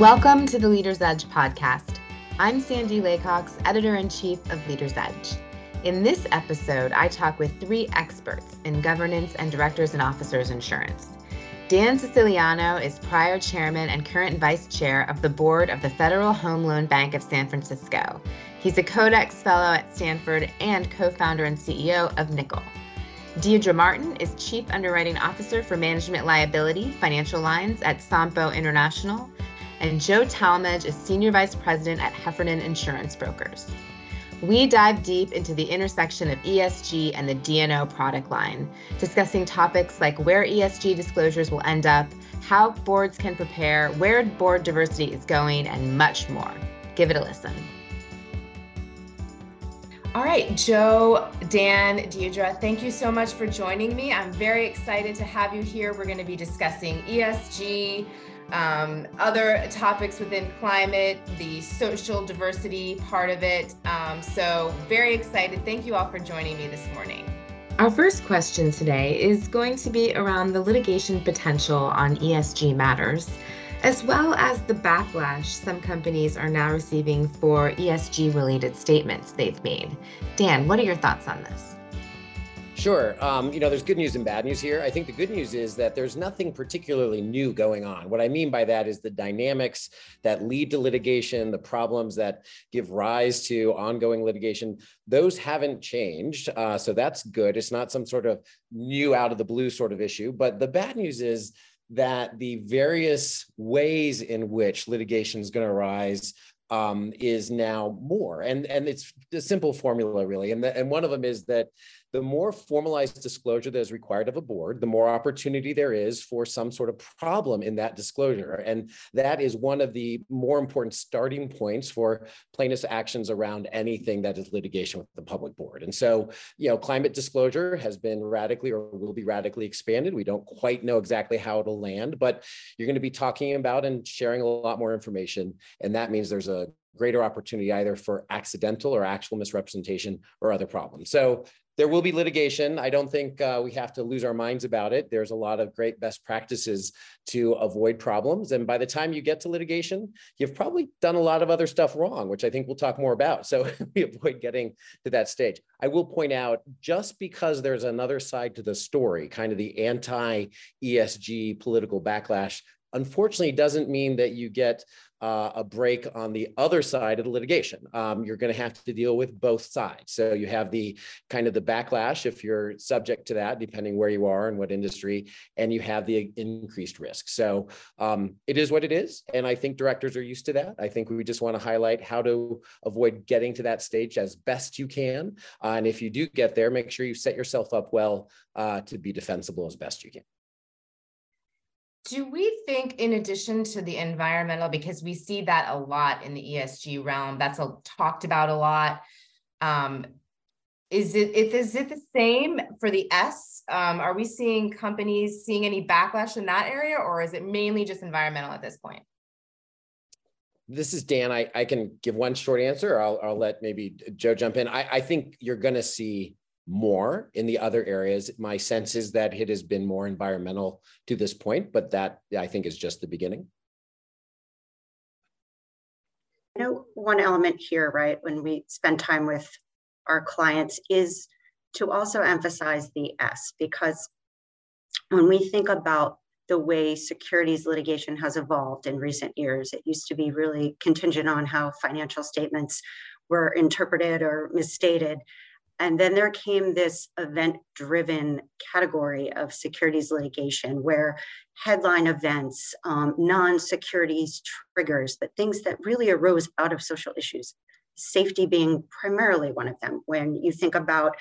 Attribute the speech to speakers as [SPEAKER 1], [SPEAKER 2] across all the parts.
[SPEAKER 1] Welcome to the Leader's Edge podcast. I'm Sandy Laycox, editor in chief of Leader's Edge. In this episode, I talk with three experts in governance and directors and officers insurance. Dan Siciliano is prior chairman and current vice chair of the board of the Federal Home Loan Bank of San Francisco. He's a Codex Fellow at Stanford and co founder and CEO of Nickel. Deirdre Martin is Chief Underwriting Officer for Management Liability Financial Lines at Sompo International and Joe Talmadge is Senior Vice President at Heffernan Insurance Brokers. We dive deep into the intersection of ESG and the D&O product line, discussing topics like where ESG disclosures will end up, how boards can prepare, where board diversity is going, and much more. Give it a listen. All right, Joe, Dan, Deirdre, thank you so much for joining me. I'm very excited to have you here. We're going to be discussing ESG, um, other topics within climate, the social diversity part of it. Um, so, very excited. Thank you all for joining me this morning. Our first question today is going to be around the litigation potential on ESG matters, as well as the backlash some companies are now receiving for ESG related statements they've made. Dan, what are your thoughts on this?
[SPEAKER 2] Sure. Um, you know, there's good news and bad news here. I think the good news is that there's nothing particularly new going on. What I mean by that is the dynamics that lead to litigation, the problems that give rise to ongoing litigation, those haven't changed. Uh, so that's good. It's not some sort of new out of the blue sort of issue. But the bad news is that the various ways in which litigation is going to arise um, is now more. And, and it's a simple formula, really. And, the, and one of them is that the more formalized disclosure that is required of a board, the more opportunity there is for some sort of problem in that disclosure. And that is one of the more important starting points for plaintiffs' actions around anything that is litigation with the public board. And so, you know, climate disclosure has been radically or will be radically expanded. We don't quite know exactly how it'll land, but you're going to be talking about and sharing a lot more information. And that means there's a greater opportunity either for accidental or actual misrepresentation or other problems. So there will be litigation. I don't think uh, we have to lose our minds about it. There's a lot of great best practices to avoid problems. And by the time you get to litigation, you've probably done a lot of other stuff wrong, which I think we'll talk more about. So we avoid getting to that stage. I will point out just because there's another side to the story, kind of the anti ESG political backlash, unfortunately doesn't mean that you get uh, a break on the other side of the litigation. Um, you're going to have to deal with both sides. So you have the kind of the backlash if you're subject to that, depending where you are and what industry, and you have the increased risk. So um, it is what it is. And I think directors are used to that. I think we just want to highlight how to avoid getting to that stage as best you can. Uh, and if you do get there, make sure you set yourself up well uh, to be defensible as best you can.
[SPEAKER 1] Do we think, in addition to the environmental, because we see that a lot in the ESG realm, that's a, talked about a lot. Um, is it is it the same for the S? Um, are we seeing companies seeing any backlash in that area, or is it mainly just environmental at this point?
[SPEAKER 2] This is Dan. I, I can give one short answer. I'll, I'll let maybe Joe jump in. I, I think you're going to see more in the other areas. My sense is that it has been more environmental to this point, but that I think is just the beginning.
[SPEAKER 3] You know, one element here, right, when we spend time with our clients is to also emphasize the S because when we think about the way securities litigation has evolved in recent years, it used to be really contingent on how financial statements were interpreted or misstated. And then there came this event driven category of securities litigation where headline events, um, non securities triggers, but things that really arose out of social issues, safety being primarily one of them. When you think about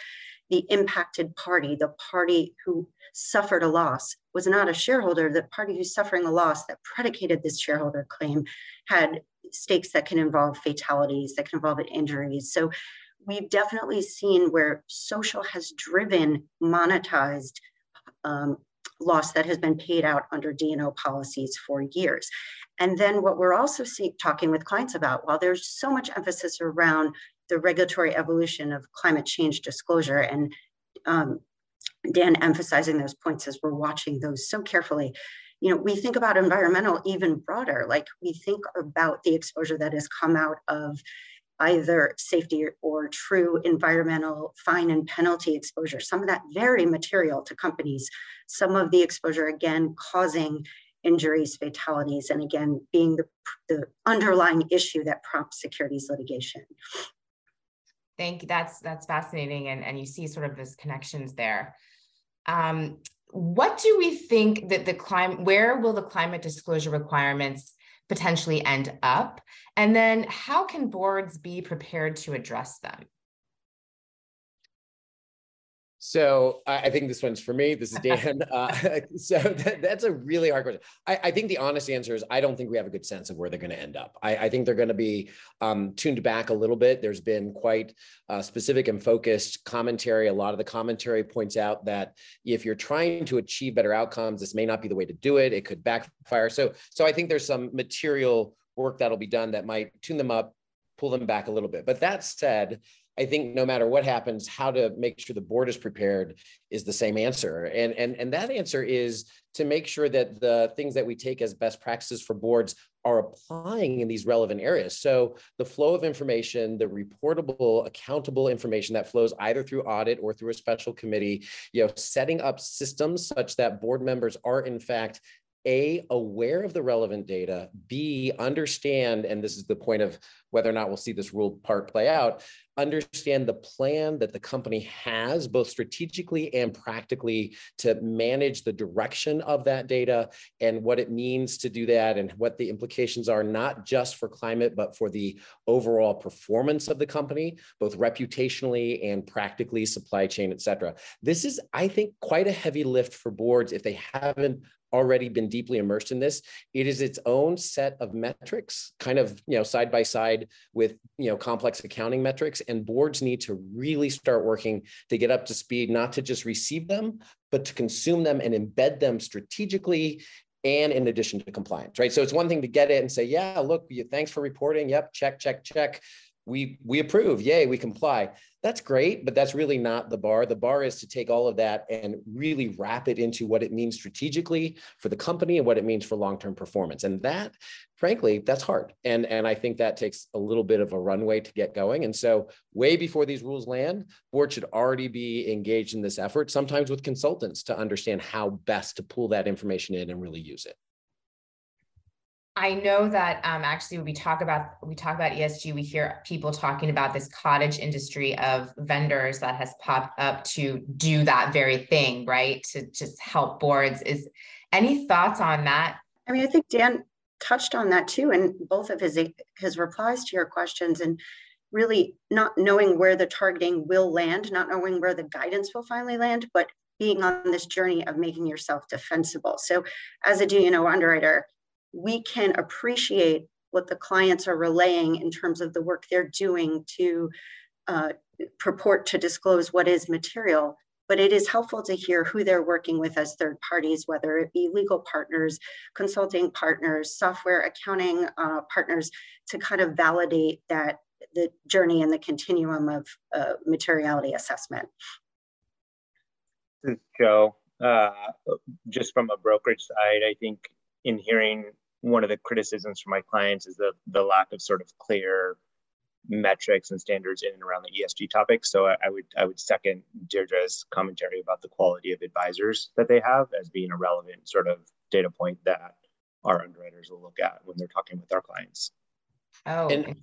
[SPEAKER 3] the impacted party, the party who suffered a loss was not a shareholder. The party who's suffering a loss that predicated this shareholder claim had stakes that can involve fatalities, that can involve injuries. So we've definitely seen where social has driven monetized um, loss that has been paid out under D&O policies for years. And then what we're also see, talking with clients about, while there's so much emphasis around the regulatory evolution of climate change disclosure and um, Dan emphasizing those points as we're watching those so carefully, you know, we think about environmental even broader, like we think about the exposure that has come out of either safety or true environmental fine and penalty exposure, some of that very material to companies, some of the exposure again causing injuries, fatalities, and again being the, the underlying issue that prompts securities litigation.
[SPEAKER 1] Thank you. That's that's fascinating, and and you see sort of those connections there. Um, what do we think that the climate? Where will the climate disclosure requirements potentially end up? And then how can boards be prepared to address them?
[SPEAKER 2] So I think this one's for me. This is Dan. Uh, so that, that's a really hard question. I, I, think the honest answer is I don't think we have a good sense of where they're going to end up. I, I think they're going to be um, tuned back a little bit. There's been quite uh, specific and focused commentary. A lot of the commentary points out that if you're trying to achieve better outcomes, this may not be the way to do it. It could backfire. So, so I think there's some material work that'll be done that might tune them up, pull them back a little bit. But that said, I think no matter what happens, how to make sure the board is prepared is the same answer. And, and, and that answer is to make sure that the things that we take as best practices for boards are applying in these relevant areas. So the flow of information, the reportable, accountable information that flows either through audit or through a special committee, you know, setting up systems such that board members are in fact a, aware of the relevant data, B, understand, and this is the point of whether or not we'll see this rule part play out, understand the plan that the company has, both strategically and practically, to manage the direction of that data and what it means to do that and what the implications are, not just for climate, but for the overall performance of the company, both reputationally and practically, supply chain, et cetera. This is, I think, quite a heavy lift for boards if they haven't already been deeply immersed in this. It is its own set of metrics, kind of you know side by side with you know complex accounting metrics, and boards need to really start working to get up to speed, not to just receive them, but to consume them and embed them strategically and in addition to compliance, right? So it's one thing to get it and say, yeah, look, thanks for reporting. Yep, check, check, check we we approve yay we comply. That's great but that's really not the bar. The bar is to take all of that and really wrap it into what it means strategically for the company and what it means for long-term performance. And that frankly that's hard. And and i think that takes a little bit of a runway to get going. And so way before these rules land board should already be engaged in this effort sometimes with consultants to understand how best to pull that information in and really use it
[SPEAKER 1] I know that um, actually when we talk about we talk about ESG, we hear people talking about this cottage industry of vendors that has popped up to do that very thing, right? To just help boards. Is any thoughts on that?
[SPEAKER 3] I mean, I think Dan touched on that too, and both of his his replies to your questions, and really not knowing where the targeting will land, not knowing where the guidance will finally land, but being on this journey of making yourself defensible. So, as a D&O underwriter we can appreciate what the clients are relaying in terms of the work they're doing to uh, purport to disclose what is material. But it is helpful to hear who they're working with as third parties, whether it be legal partners, consulting partners, software accounting uh, partners, to kind of validate that the journey and the continuum of uh, materiality assessment.
[SPEAKER 4] This is Joe. Uh, just from a brokerage side, I think in hearing one of the criticisms from my clients is the the lack of sort of clear metrics and standards in and around the ESG topic. So I, I, would I would second Deirdre's commentary about the quality of advisors that they have as being a relevant sort of data point that our underwriters will look at when they're talking with our clients.
[SPEAKER 1] Oh,
[SPEAKER 2] and,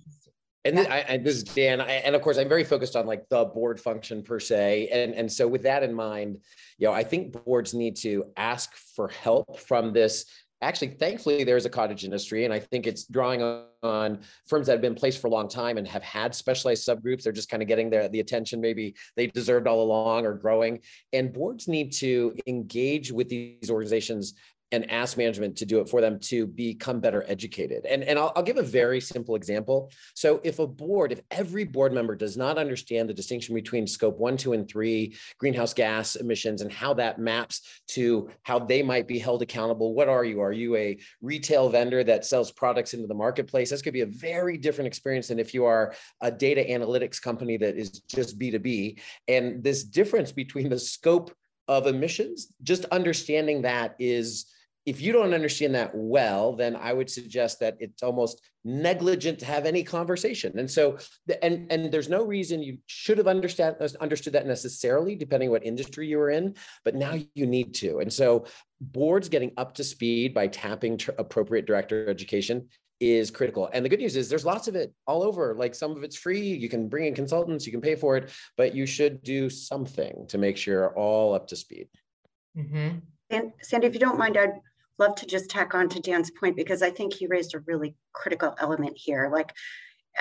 [SPEAKER 2] and, this, I, and this is Dan, I, and of course, I'm very focused on like the board function per se, and and so with that in mind, you know, I think boards need to ask for help from this actually, thankfully, there's a cottage industry, and I think it's drawing on firms that have been placed for a long time and have had specialized subgroups. They're just kind of getting their, the attention maybe they deserved all along or growing. And boards need to engage with these organizations and ask management to do it for them to become better educated. And, and I'll, I'll, give a very simple example. So if a board, if every board member does not understand the distinction between scope one, two, and three greenhouse gas emissions and how that maps to how they might be held accountable, what are you? Are you a retail vendor that sells products into the marketplace? This could be a very different experience than if you are a data analytics company that is just B2B. And this difference between the scope of emissions, just understanding that is if you don't understand that well, then I would suggest that it's almost negligent to have any conversation. And so, and and there's no reason you should have understand understood that necessarily, depending what industry you were in. But now you need to. And so, boards getting up to speed by tapping appropriate director education is critical. And the good news is there's lots of it all over. Like some of it's free. You can bring in consultants. You can pay for it, but you should do something to make sure you're all up to speed.
[SPEAKER 3] Mm-hmm. And Sandy, if you don't mind, I'd love to just tack on to Dan's point because I think he raised a really critical element here. Like,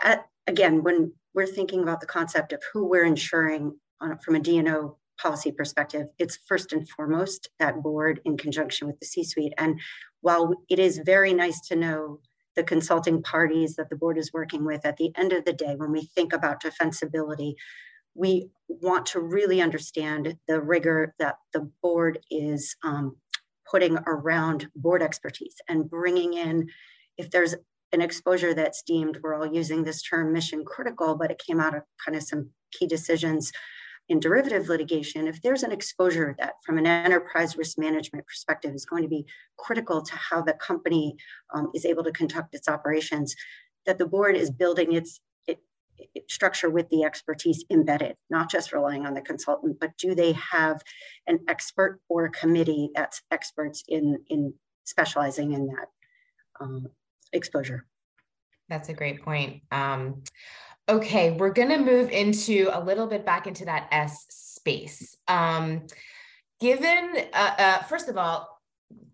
[SPEAKER 3] at, again, when we're thinking about the concept of who we're insuring on, from a D&O policy perspective, it's first and foremost that board in conjunction with the C-suite. And while it is very nice to know the consulting parties that the board is working with, at the end of the day, when we think about defensibility, we want to really understand the rigor that the board is um, putting around board expertise and bringing in, if there's an exposure that's deemed, we're all using this term mission critical, but it came out of kind of some key decisions in derivative litigation, if there's an exposure that from an enterprise risk management perspective is going to be critical to how the company um, is able to conduct its operations, that the board is building its structure with the expertise embedded, not just relying on the consultant, but do they have an expert or a committee that's experts in, in specializing in that um, exposure?
[SPEAKER 1] That's a great point. Um, okay, we're going to move into a little bit back into that S space. Um, given, uh, uh, first of all,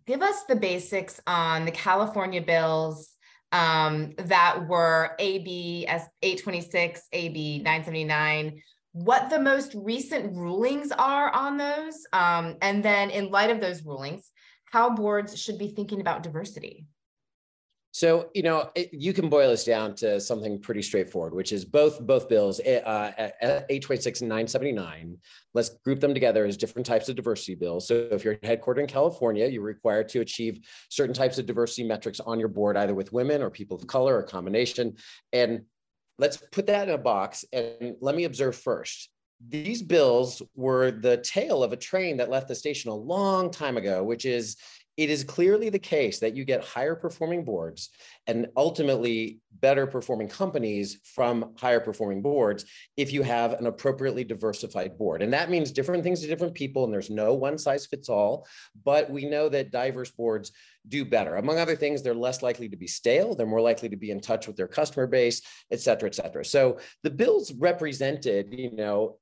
[SPEAKER 1] give us the basics on the California bills um, that were AB as 826, AB 979, what the most recent rulings are on those, um, and then in light of those rulings, how boards should be thinking about diversity.
[SPEAKER 2] So you know it, you can boil this down to something pretty straightforward, which is both both bills, eh, uh, 826 and 979. Let's group them together as different types of diversity bills. So if you're headquartered in California, you're required to achieve certain types of diversity metrics on your board, either with women or people of color or combination. And let's put that in a box. And let me observe first. These bills were the tail of a train that left the station a long time ago, which is it is clearly the case that you get higher performing boards and ultimately better performing companies from higher performing boards if you have an appropriately diversified board. And that means different things to different people, and there's no one size fits all. But we know that diverse boards do better. Among other things, they're less likely to be stale, they're more likely to be in touch with their customer base, et cetera, et cetera. So the bills represented, you know,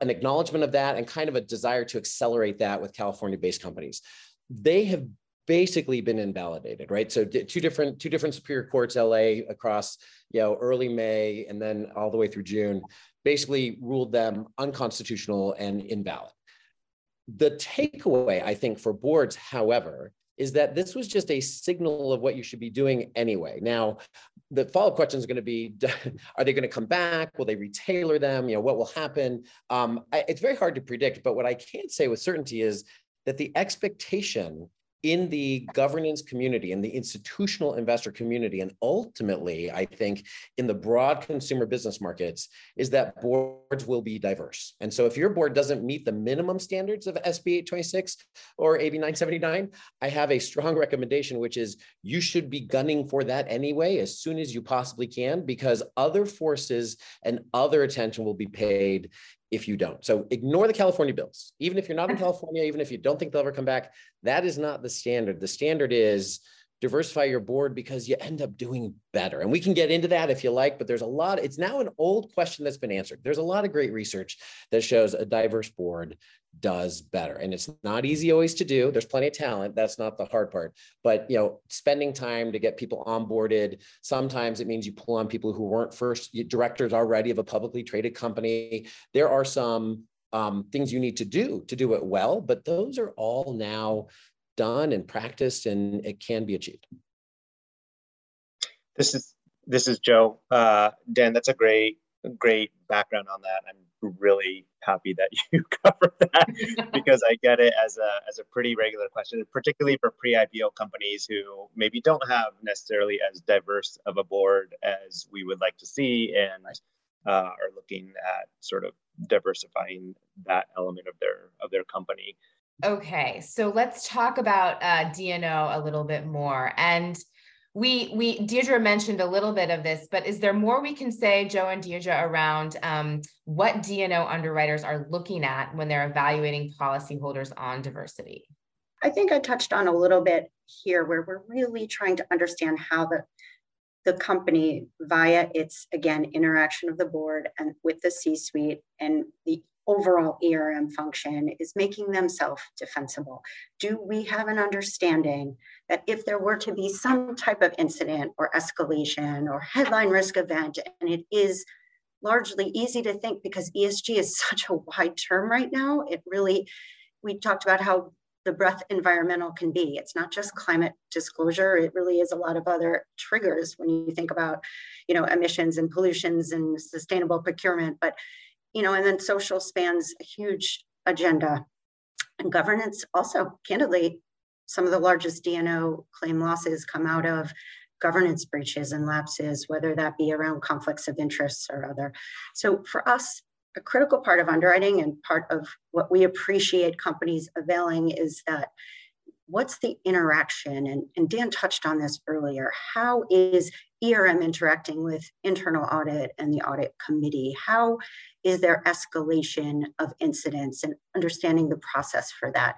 [SPEAKER 2] an acknowledgement of that and kind of a desire to accelerate that with California based companies they have basically been invalidated, right? So two different two different superior courts, LA, across you know early May and then all the way through June, basically ruled them unconstitutional and invalid. The takeaway, I think, for boards, however, is that this was just a signal of what you should be doing anyway. Now, the follow-up question is going to be: Are they going to come back? Will they retailer them? You know, what will happen? Um, it's very hard to predict, but what I can say with certainty is that the expectation in the governance community in the institutional investor community and ultimately i think in the broad consumer business markets is that boards will be diverse. And so if your board doesn't meet the minimum standards of sb 826 or ab 979 i have a strong recommendation which is you should be gunning for that anyway as soon as you possibly can because other forces and other attention will be paid if you don't. So ignore the California bills. Even if you're not in California, even if you don't think they'll ever come back, that is not the standard. The standard is diversify your board because you end up doing better. And we can get into that if you like, but there's a lot, it's now an old question that's been answered. There's a lot of great research that shows a diverse board does better. And it's not easy always to do. There's plenty of talent. That's not the hard part. But you know, spending time to get people onboarded. Sometimes it means you pull on people who weren't first directors already of a publicly traded company. There are some um, things you need to do to do it well, but those are all now done and practiced, and it can be achieved.
[SPEAKER 4] This is this is Joe. Uh, Dan, that's a great great background on that. I'm really happy that you covered that because I get it as a as a pretty regular question, particularly for pre-IPO companies who maybe don't have necessarily as diverse of a board as we would like to see and uh, are looking at sort of diversifying that element of their of their company.
[SPEAKER 1] Okay, so let's talk about uh, D&O a little bit more. And we we Deirdre mentioned a little bit of this, but is there more we can say, Joe and Deirdre, around um, what D&O underwriters are looking at when they're evaluating policyholders on diversity?
[SPEAKER 3] I think I touched on a little bit here where we're really trying to understand how the the company via its again interaction of the board and with the C-suite and the overall ERM function is making them self-defensible. Do we have an understanding that if there were to be some type of incident or escalation or headline risk event, and it is largely easy to think because ESG is such a wide term right now, it really, we talked about how the breadth environmental can be. It's not just climate disclosure. It really is a lot of other triggers when you think about, you know, emissions and pollutions and sustainable procurement. But, you know, and then social spans a huge agenda. And governance also, candidly, some of the largest D&O claim losses come out of governance breaches and lapses, whether that be around conflicts of interests or other. So for us, a critical part of underwriting and part of what we appreciate companies availing is that what's the interaction? And, and Dan touched on this earlier. How is ERM interacting with internal audit and the audit committee? How is there escalation of incidents and understanding the process for that?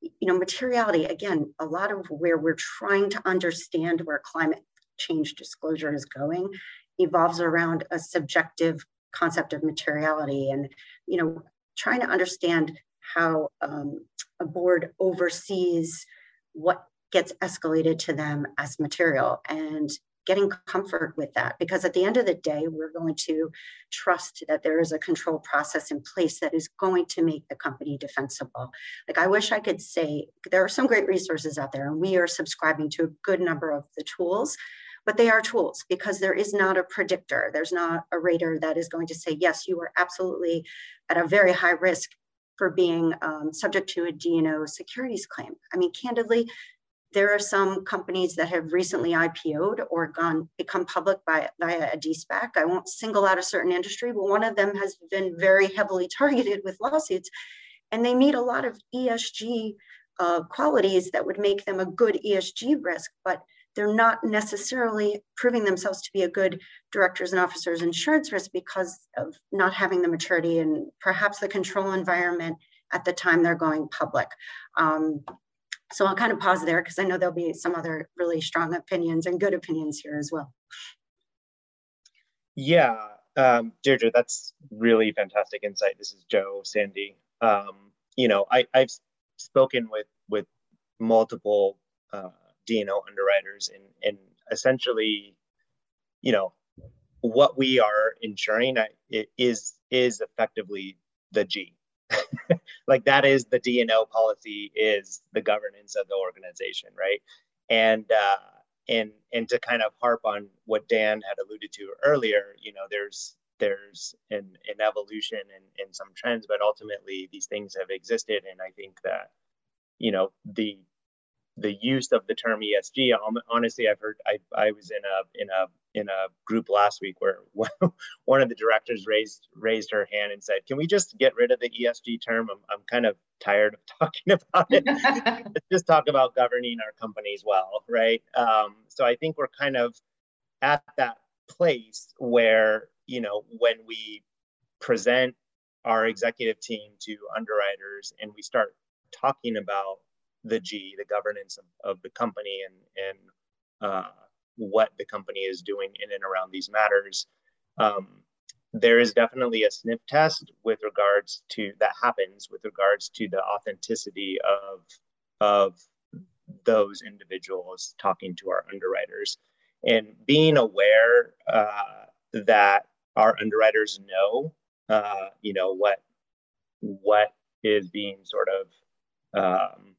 [SPEAKER 3] You know, materiality, again, a lot of where we're trying to understand where climate change disclosure is going evolves around a subjective concept of materiality and you know trying to understand how um, a board oversees what gets escalated to them as material and getting comfort with that because at the end of the day we're going to trust that there is a control process in place that is going to make the company defensible like i wish i could say there are some great resources out there and we are subscribing to a good number of the tools but they are tools because there is not a predictor. There's not a rater that is going to say, yes, you are absolutely at a very high risk for being um, subject to a D&O securities claim. I mean, candidly, there are some companies that have recently IPO'd or gone become public by via a de-SPAC. I won't single out a certain industry, but one of them has been very heavily targeted with lawsuits, and they meet a lot of ESG uh, qualities that would make them a good ESG risk, but they're not necessarily proving themselves to be a good directors and officers insurance risk because of not having the maturity and perhaps the control environment at the time they're going public. Um, so I'll kind of pause there because I know there'll be some other really strong opinions and good opinions here as well.
[SPEAKER 4] Yeah, um, Deirdre, that's really fantastic insight. This is Joe Sandy. Um, you know, I, I've spoken with with multiple uh, D&O underwriters and, and essentially, you know, what we are insuring is is effectively the G. like that is the D&O policy is the governance of the organization, right? And uh, and and to kind of harp on what Dan had alluded to earlier, you know, there's there's an, an evolution and, and some trends, but ultimately these things have existed. And I think that, you know, the the use of the term ESG. Honestly, I've heard. I, I was in a in a in a group last week where one of the directors raised raised her hand and said, "Can we just get rid of the ESG term? I'm I'm kind of tired of talking about it. Let's just talk about governing our companies well, right?" Um, so I think we're kind of at that place where you know when we present our executive team to underwriters and we start talking about the G, the governance of, of the company and, and uh, what the company is doing in and around these matters. Um, there is definitely a sniff test with regards to that happens with regards to the authenticity of of those individuals talking to our underwriters and being aware uh, that our underwriters know uh, you know what what is being sort of um,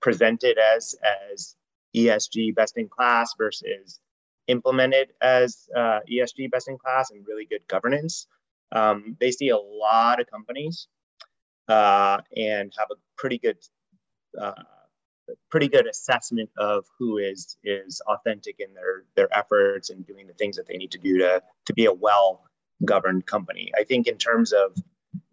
[SPEAKER 4] presented as as ESG best in class versus implemented as uh, ESG best in class and really good governance. Um, they see a lot of companies uh, and have a pretty good uh, pretty good assessment of who is is authentic in their their efforts and doing the things that they need to do to to be a well governed company. I think in terms of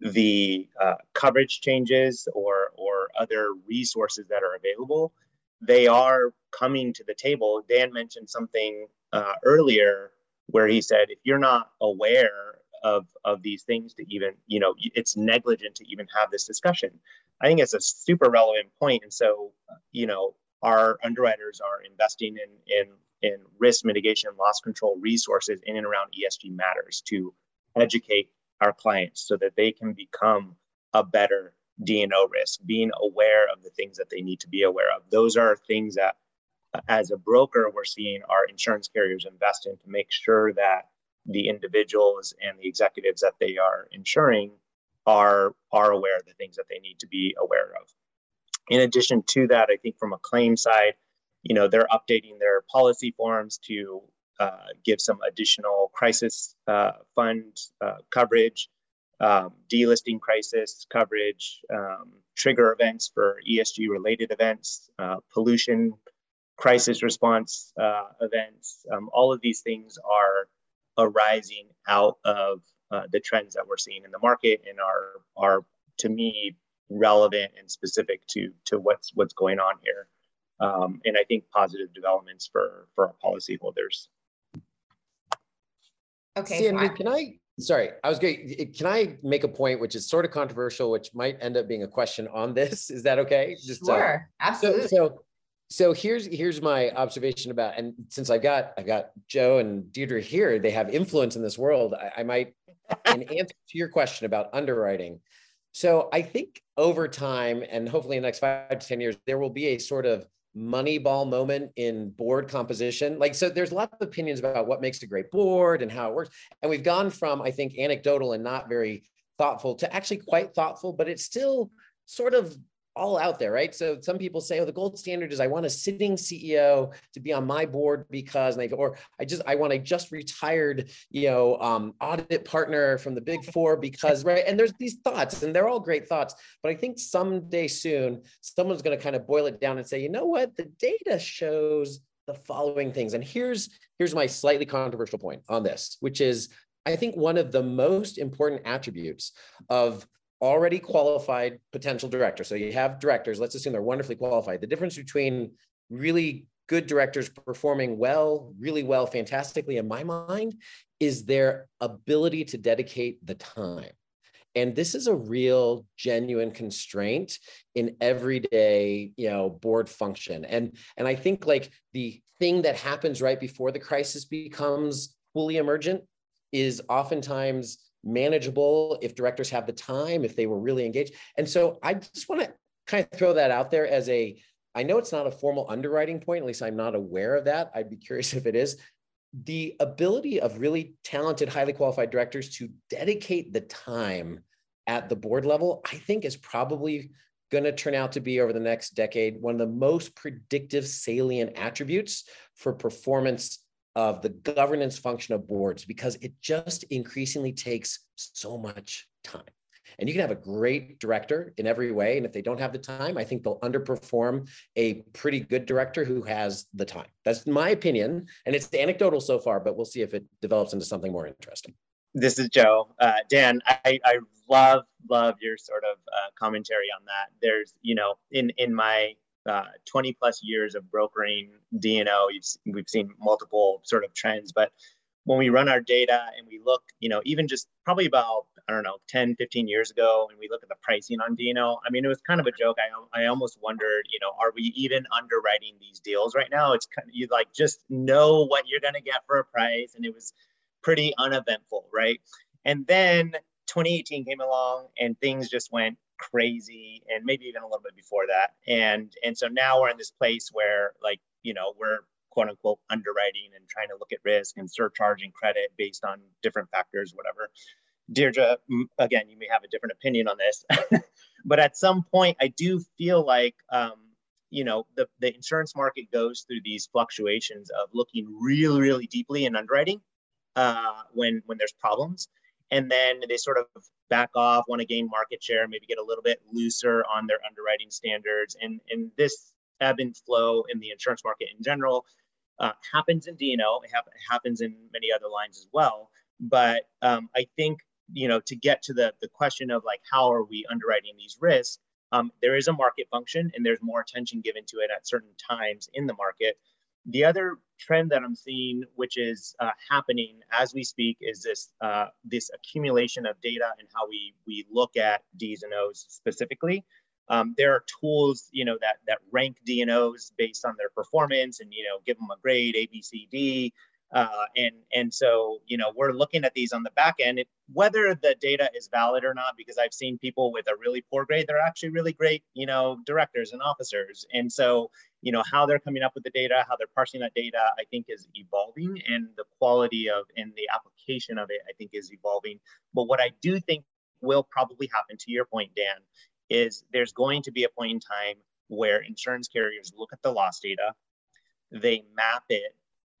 [SPEAKER 4] the uh, coverage changes or or other resources that are available, they are coming to the table. Dan mentioned something uh, earlier where he said if you're not aware of of these things to even you know it's negligent to even have this discussion. I think it's a super relevant point, and so you know our underwriters are investing in in in risk mitigation loss control resources in and around ESG matters to educate our clients so that they can become a better D&O risk, being aware of the things that they need to be aware of. Those are things that, as a broker, we're seeing our insurance carriers invest in to make sure that the individuals and the executives that they are insuring are are aware of the things that they need to be aware of. In addition to that, I think from a claim side, you know, they're updating their policy forms to uh, give some additional crisis uh, fund uh, coverage, um, delisting crisis coverage, um, trigger events for ESG related events, uh, pollution crisis response uh, events. Um, all of these things are arising out of the trends that we're seeing in the market and are are to me relevant and specific to to what's what's going on here. Um, and I think positive developments for for our policyholders.
[SPEAKER 2] Okay. Sandy, so can I? Sorry, I was going. Can I make a point which is sort of controversial, which might end up being a question on this? Is that okay?
[SPEAKER 1] Just sure, uh, absolutely.
[SPEAKER 2] So, so, so here's here's my observation about, and since I've got I've got Joe and Deirdre here, they have influence in this world. I, I might, in answer to your question about underwriting. So I think over time, and hopefully in the next five to ten years, there will be a sort of moneyball moment in board composition. Like so there's lots of opinions about what makes a great board and how it works. And we've gone from i think anecdotal and not very thoughtful to actually quite thoughtful but it's still sort of all out there, right? So some people say, oh, the gold standard is I want a sitting CEO to be on my board because, they, or I just, I want a just retired, you know, um, audit partner from the big four because, right? And there's these thoughts and they're all great thoughts, but I think someday soon, someone's going to kind of boil it down and say, you know what? The data shows the following things. And here's, here's my slightly controversial point on this, which is I think one of the most important attributes of already qualified potential director. So you have directors, let's assume they're wonderfully qualified. The difference between really good directors performing well, really well, fantastically, in my mind, is their ability to dedicate the time. And this is a real genuine constraint in everyday, you know, board function. And, and I think like the thing that happens right before the crisis becomes fully emergent is oftentimes manageable if directors have the time, if they were really engaged. And so I just want to kind of throw that out there as a, I know it's not a formal underwriting point, at least I'm not aware of that. I'd be curious if it is. The ability of really talented, highly qualified directors to dedicate the time at the board level, I think is probably going to turn out to be over the next decade one of the most predictive salient attributes for performance of the governance function of boards because it just increasingly takes so much time. And you can have a great director in every way. And if they don't have the time, I think they'll underperform a pretty good director who has the time. That's my opinion. And it's anecdotal so far, but we'll see if it develops into something more interesting.
[SPEAKER 4] This is Joe. Uh, Dan, I, I love, love your sort of uh, commentary on that. There's, you know, in, in my uh, 20 plus years of brokering D&O, we've seen multiple sort of trends, but when we run our data and we look, you know, even just probably about, I don't know, 10, 15 years ago, and we look at the pricing on D&O, I mean, it was kind of a joke. I, I almost wondered, you know, are we even underwriting these deals right now? It's kind of, you like just know what you're going to get for a price. And it was pretty uneventful, right? And then 2018 came along and things just went crazy and maybe even a little bit before that. And and so now we're in this place where like you know we're quote unquote underwriting and trying to look at risk and surcharging credit based on different factors whatever. Deirdre again you may have a different opinion on this but at some point i do feel like um, you know the, the insurance market goes through these fluctuations of looking really really deeply in underwriting uh, when when there's problems. And then they sort of back off, want to gain market share, maybe get a little bit looser on their underwriting standards. And, and this ebb and flow in the insurance market in general uh, happens in D&O. It, ha- happens in many other lines as well. But um, I think you know, to get to the, the question of like, how are we underwriting these risks? Um, there is a market function and there's more attention given to it at certain times in the market. The other trend that I'm seeing, which is uh, happening as we speak, is this uh, this accumulation of data and how we we look at D's and O's specifically. Um, there are tools, you know, that that rank D&Os based on their performance and you know give them a grade A, B, C, D. Uh, and and so you know we're looking at these on the back end, it, whether the data is valid or not. Because I've seen people with a really poor grade, they're actually really great, you know, directors and officers. And so you know how they're coming up with the data, how they're parsing that data, I think is evolving, and the quality of and the application of it, I think, is evolving. But what I do think will probably happen, to your point, Dan, is there's going to be a point in time where insurance carriers look at the loss data, they map it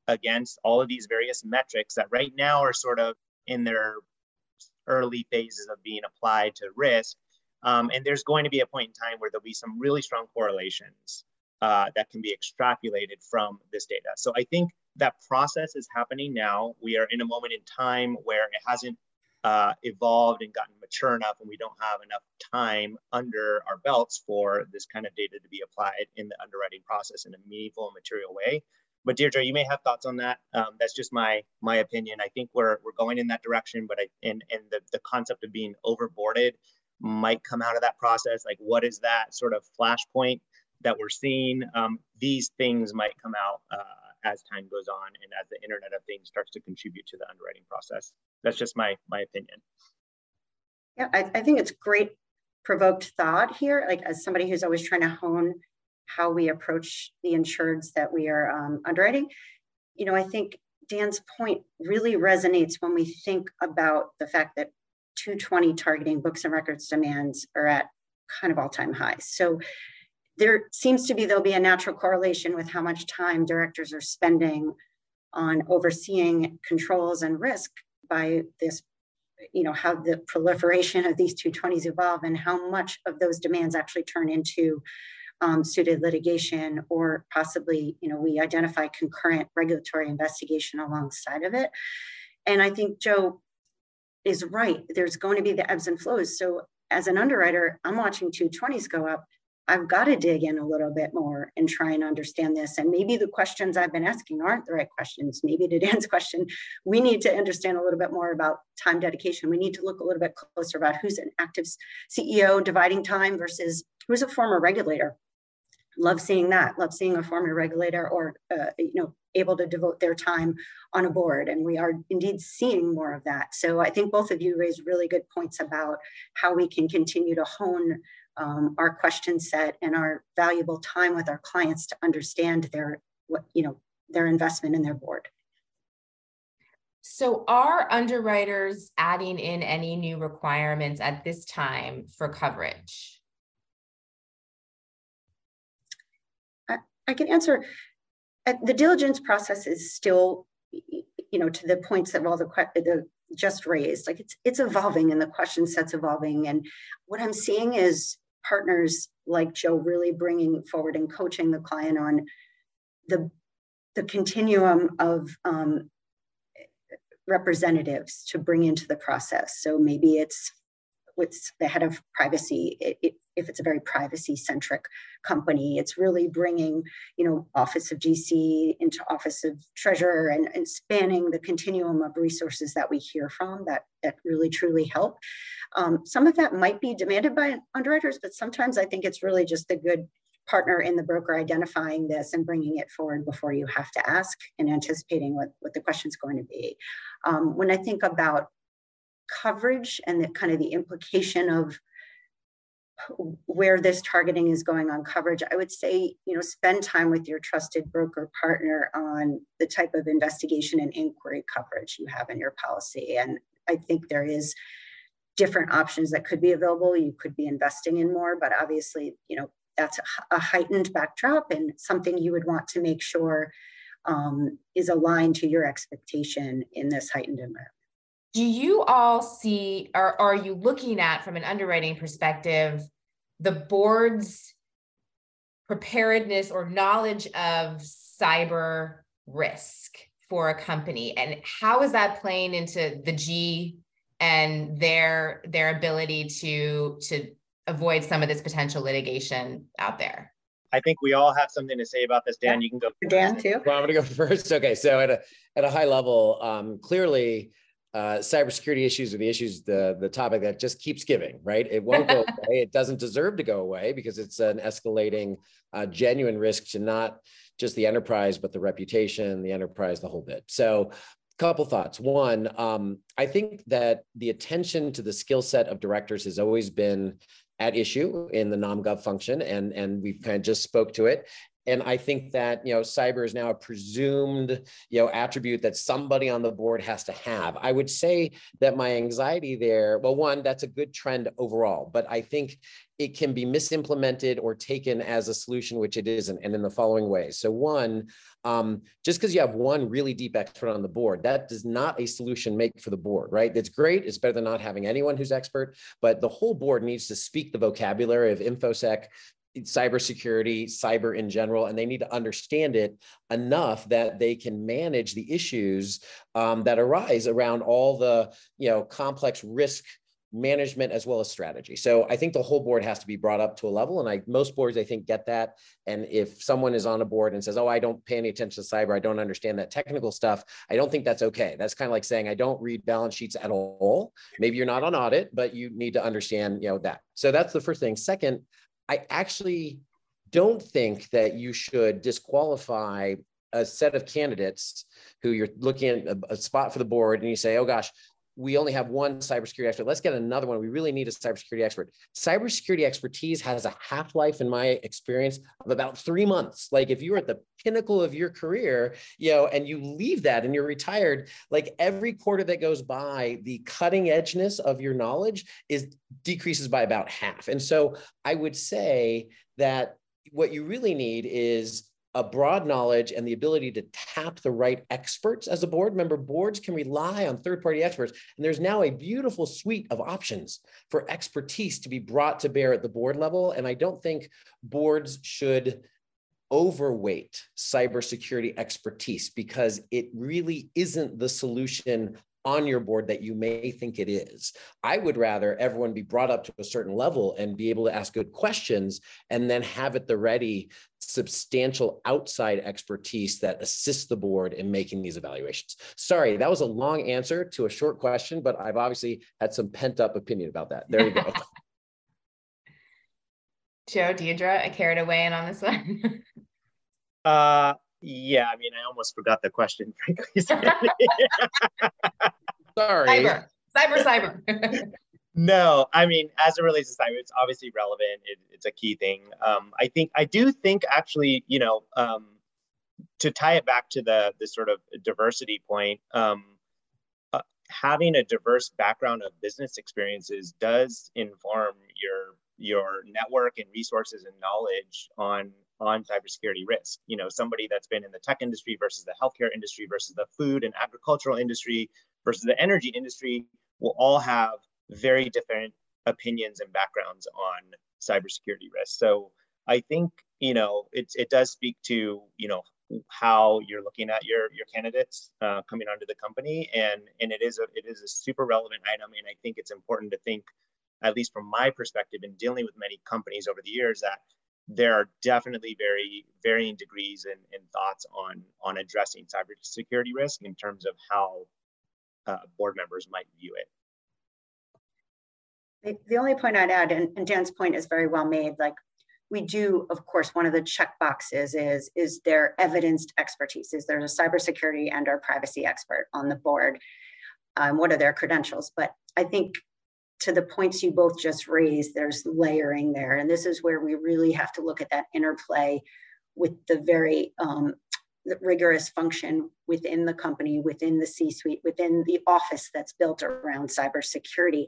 [SPEAKER 4] against all of these various metrics that right now are sort of in their early phases of being applied to risk. Um, and there's going to be a point in time where there'll be some really strong correlations uh, that can be extrapolated from this data. So I think that process is happening now. We are in a moment in time where it hasn't uh, evolved and gotten mature enough and we don't have enough time under our belts for this kind of data to be applied in the underwriting process in a meaningful and material way but deirdre you may have thoughts on that. Um, that's just my my opinion. I think we're we're going in that direction but i and and the, the concept of being overboarded might come out of that process. Like what is that sort of flashpoint that we're seeing? Um, these things might come out uh, as time goes on and as the internet of things starts to contribute to the underwriting process. That's just my my opinion.
[SPEAKER 3] Yeah i, I think it's great provoked thought here like as somebody who's always trying to hone how we approach the insureds that we are um, underwriting. You know i think dan's point really resonates when we think about the fact that 220 targeting books and records demands are at kind of all-time highs. So there seems to be there'll be a natural correlation with how much time directors are spending on overseeing controls and risk by this you know how the proliferation of these 220s evolve and how much of those demands actually turn into um, suited litigation or possibly you know we identify concurrent regulatory investigation alongside of it and i think joe is right there's going to be the ebbs and flows so as an underwriter i'm watching 220s go up I've got to dig in a little bit more and try and understand this. And maybe the questions I've been asking aren't the right questions. Maybe to Dan's question, we need to understand a little bit more about time dedication. We need to look a little bit closer about who's an active CEO dividing time versus who's a former regulator. Love seeing that. Love seeing a former regulator or uh, you know able to devote their time on a board. And we are indeed seeing more of that. So I think both of you raised really good points about how we can continue to hone um, our question set and our valuable time with our clients to understand their what you know their investment in their board.
[SPEAKER 1] So are underwriters adding in any new requirements at this time for coverage?
[SPEAKER 3] I, can answer. The diligence process is still, you know, to the points that all the, the just raised. Like it's it's evolving and the question set's evolving. And what I'm seeing is partners like Joe really bringing forward and coaching the client on the, the continuum of um, representatives to bring into the process. So maybe it's what's the head of privacy it, it, if it's a very privacy centric company it's really bringing you know office of gc into office of treasurer and, and spanning the continuum of resources that we hear from that that really truly help um, some of that might be demanded by underwriters but sometimes i think it's really just the good partner in the broker identifying this and bringing it forward before you have to ask and anticipating what, what the question is going to be. Um, when I think about coverage and the kind of the implication of where this targeting is going on coverage i would say you know spend time with your trusted broker partner on the type of investigation and inquiry coverage you have in your policy. And i think there is different options that could be available. You could be investing in more but obviously you know that's a heightened backdrop and something you would want to make sure um, is aligned to your expectation in this heightened environment
[SPEAKER 1] do you all see or are you looking at from an underwriting perspective the board's preparedness or knowledge of cyber risk for a company and how is that playing into the g and their their ability to to avoid some of this potential litigation out there?
[SPEAKER 4] I think we all have something to say about this. Dan, you can go.
[SPEAKER 3] Dan too.
[SPEAKER 2] Well, I'm going to go first. Okay, so at a at a high level, um, clearly, uh, cybersecurity issues are the issues the the topic that just keeps giving. Right, it won't go away. It doesn't deserve to go away because it's an escalating, uh, genuine risk to not just the enterprise, but the reputation, the enterprise, the whole bit. So a couple thoughts. One, um, I think that the attention to the skill set of directors has always been at issue in the nomgov function and and we've kind of just spoke to it and i think that you know cyber is now a presumed you know attribute that somebody on the board has to have i would say that my anxiety there well one that's a good trend overall but i think it can be misimplemented or taken as a solution which it isn't and in the following ways so one um, just because you have one really deep expert on the board, that does not a solution make for the board, right? It's great. It's better than not having anyone who's expert, but the whole board needs to speak the vocabulary of InfoSec, cybersecurity, cyber in general, and they need to understand it enough that they can manage the issues um, that arise around all the you know complex risk management as well as strategy. So I think the whole board has to be brought up to a level. And I most boards I think get that. And if someone is on a board and says, "Oh, I don't pay any attention to cyber, I don't understand that technical stuff," I don't think that's okay. That's kind of like saying I don't read balance sheets at all. Maybe you're not on audit, but you need to understand, you know, that. So that's the first thing. Second, I actually don't think that you should disqualify a set of candidates who you're looking at a, spot for the board and you say, oh gosh, we only have one cybersecurity expert. Let's get another one. We really need a cybersecurity expert. Cybersecurity expertise has a half life, in my experience, of about three months. Like if you're at the pinnacle of your career, you know, and you leave that and you're retired, like every quarter that goes by, the cutting edgeness of your knowledge is decreases by about half. And so I would say that what you really need is a broad knowledge and the ability to tap the right experts as a board. Member boards can rely on third party experts, and there's now a beautiful suite of options for expertise to be brought to bear at the board level. And I don't think boards should overweight cybersecurity expertise because it really isn't the solution on your board that you may think it is. I would rather everyone be brought up to a certain level and be able to ask good questions and then have at the ready substantial outside expertise that assists the board in making these evaluations. Sorry, that was a long answer to a short question, but I've obviously had some pent up opinion about that. There you go.
[SPEAKER 1] Joe, Deirdre, I carried away in on this one.
[SPEAKER 4] uh, yeah, I mean, I almost forgot the question, frankly.
[SPEAKER 2] Sorry.
[SPEAKER 1] Cyber, cyber, cyber.
[SPEAKER 4] no, I mean, as it relates to cyber, it's obviously relevant. It, it's a key thing. Um, I think, I do think actually, you know, um, to tie it back to the, the sort of diversity point, um, uh, having a diverse background of business experiences does inform your your network and resources and knowledge on on cybersecurity risk. You know, somebody that's been in the tech industry versus the healthcare industry versus the food and agricultural industry versus the energy industry will all have very different opinions and backgrounds on cybersecurity risk. So I think, you know, it, it does speak to, you know, how you're looking at your your candidates uh, coming onto the company and and it is a it is a super relevant item and I think it's important to think at least from my perspective in dealing with many companies over the years that there are definitely very varying degrees and, and thoughts on on addressing cybersecurity risk in terms of how uh, board members might view it.
[SPEAKER 3] The, only point I'd add, and, and Dan's point is very well made, like we do, of course, one of the check boxes is, is there evidenced expertise? Is there a cybersecurity and or privacy expert on the board? Um, what are their credentials? But I think to the points you both just raised, there's layering there. And this is where we really have to look at that interplay with the very um, rigorous function within the company, within the C suite, within the office that's built around cybersecurity.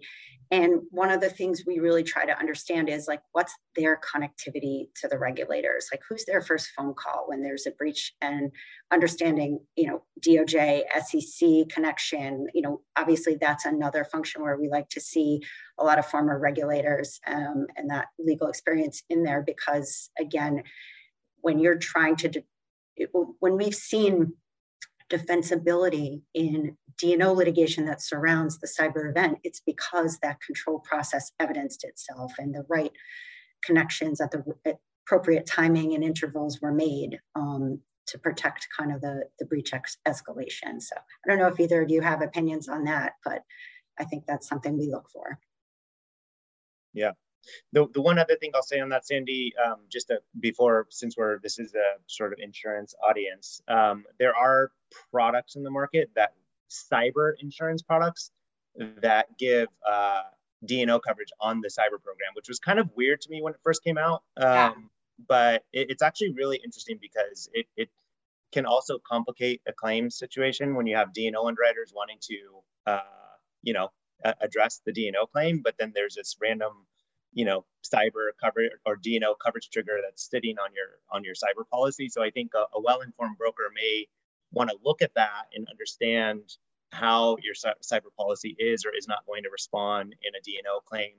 [SPEAKER 3] And one of the things we really try to understand is like, what's their connectivity to the regulators? Like, who's their first phone call when there's a breach and understanding, you know, DOJ, SEC connection? You know, obviously that's another function where we like to see a lot of former regulators um, and that legal experience in there because, again, when you're trying to, when we've seen defensibility in D&O litigation that surrounds the cyber event, it's because that control process evidenced itself and the right connections at the appropriate timing and intervals were made um, to protect kind of the, the breach ex- escalation. So I don't know if either of you have opinions on that, but I think that's something we look for.
[SPEAKER 4] Yeah. The, the one other thing I'll say on that, Sandy, um, just to, before, since we're this is a sort of insurance audience, um, there are products in the market that cyber insurance products that give uh, D&O coverage on the cyber program, which was kind of weird to me when it first came out. Um, yeah. But it, it's actually really interesting because it, it can also complicate a claim situation when you have D&O underwriters wanting to, uh, you know, address the D&O claim, but then there's this random, you know, cyber coverage or D&O coverage trigger that's sitting on your on your cyber policy. So I think a, a well-informed broker may want to look at that and understand how your cyber policy is or is not going to respond in a D&O claim,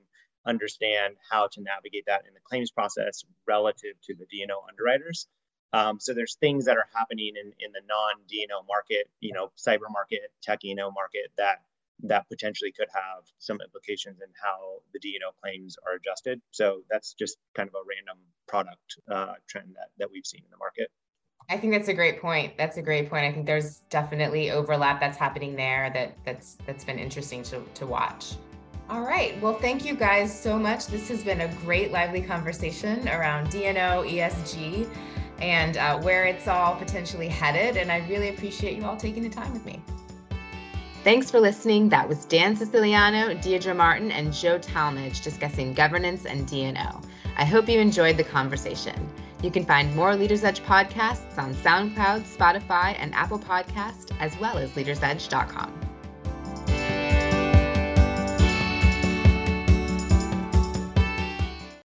[SPEAKER 4] understand how to navigate that in the claims process relative to the D&O underwriters. Um, so there's things that are happening in, in the non-D&O market, you know, cyber market, tech E&O market that that potentially could have some implications in how the D&O claims are adjusted. So that's just kind of a random product uh, trend that, that we've seen in the market.
[SPEAKER 1] I think that's a great point. That's a great point. I think there's definitely overlap that's happening there that that's that's been interesting to, to watch. All right. Well, thank you guys so much. This has been a great, lively conversation around D&O, ESG, and uh, where it's all potentially headed. And I really appreciate you all taking the time with me. Thanks for listening. That was Dan Siciliano, Deirdre Martin, and Joe Talmadge discussing governance and D&O. I hope you enjoyed the conversation. You can find more Leaders Edge podcasts on SoundCloud, Spotify, and Apple Podcast, as well as leadersedge.com.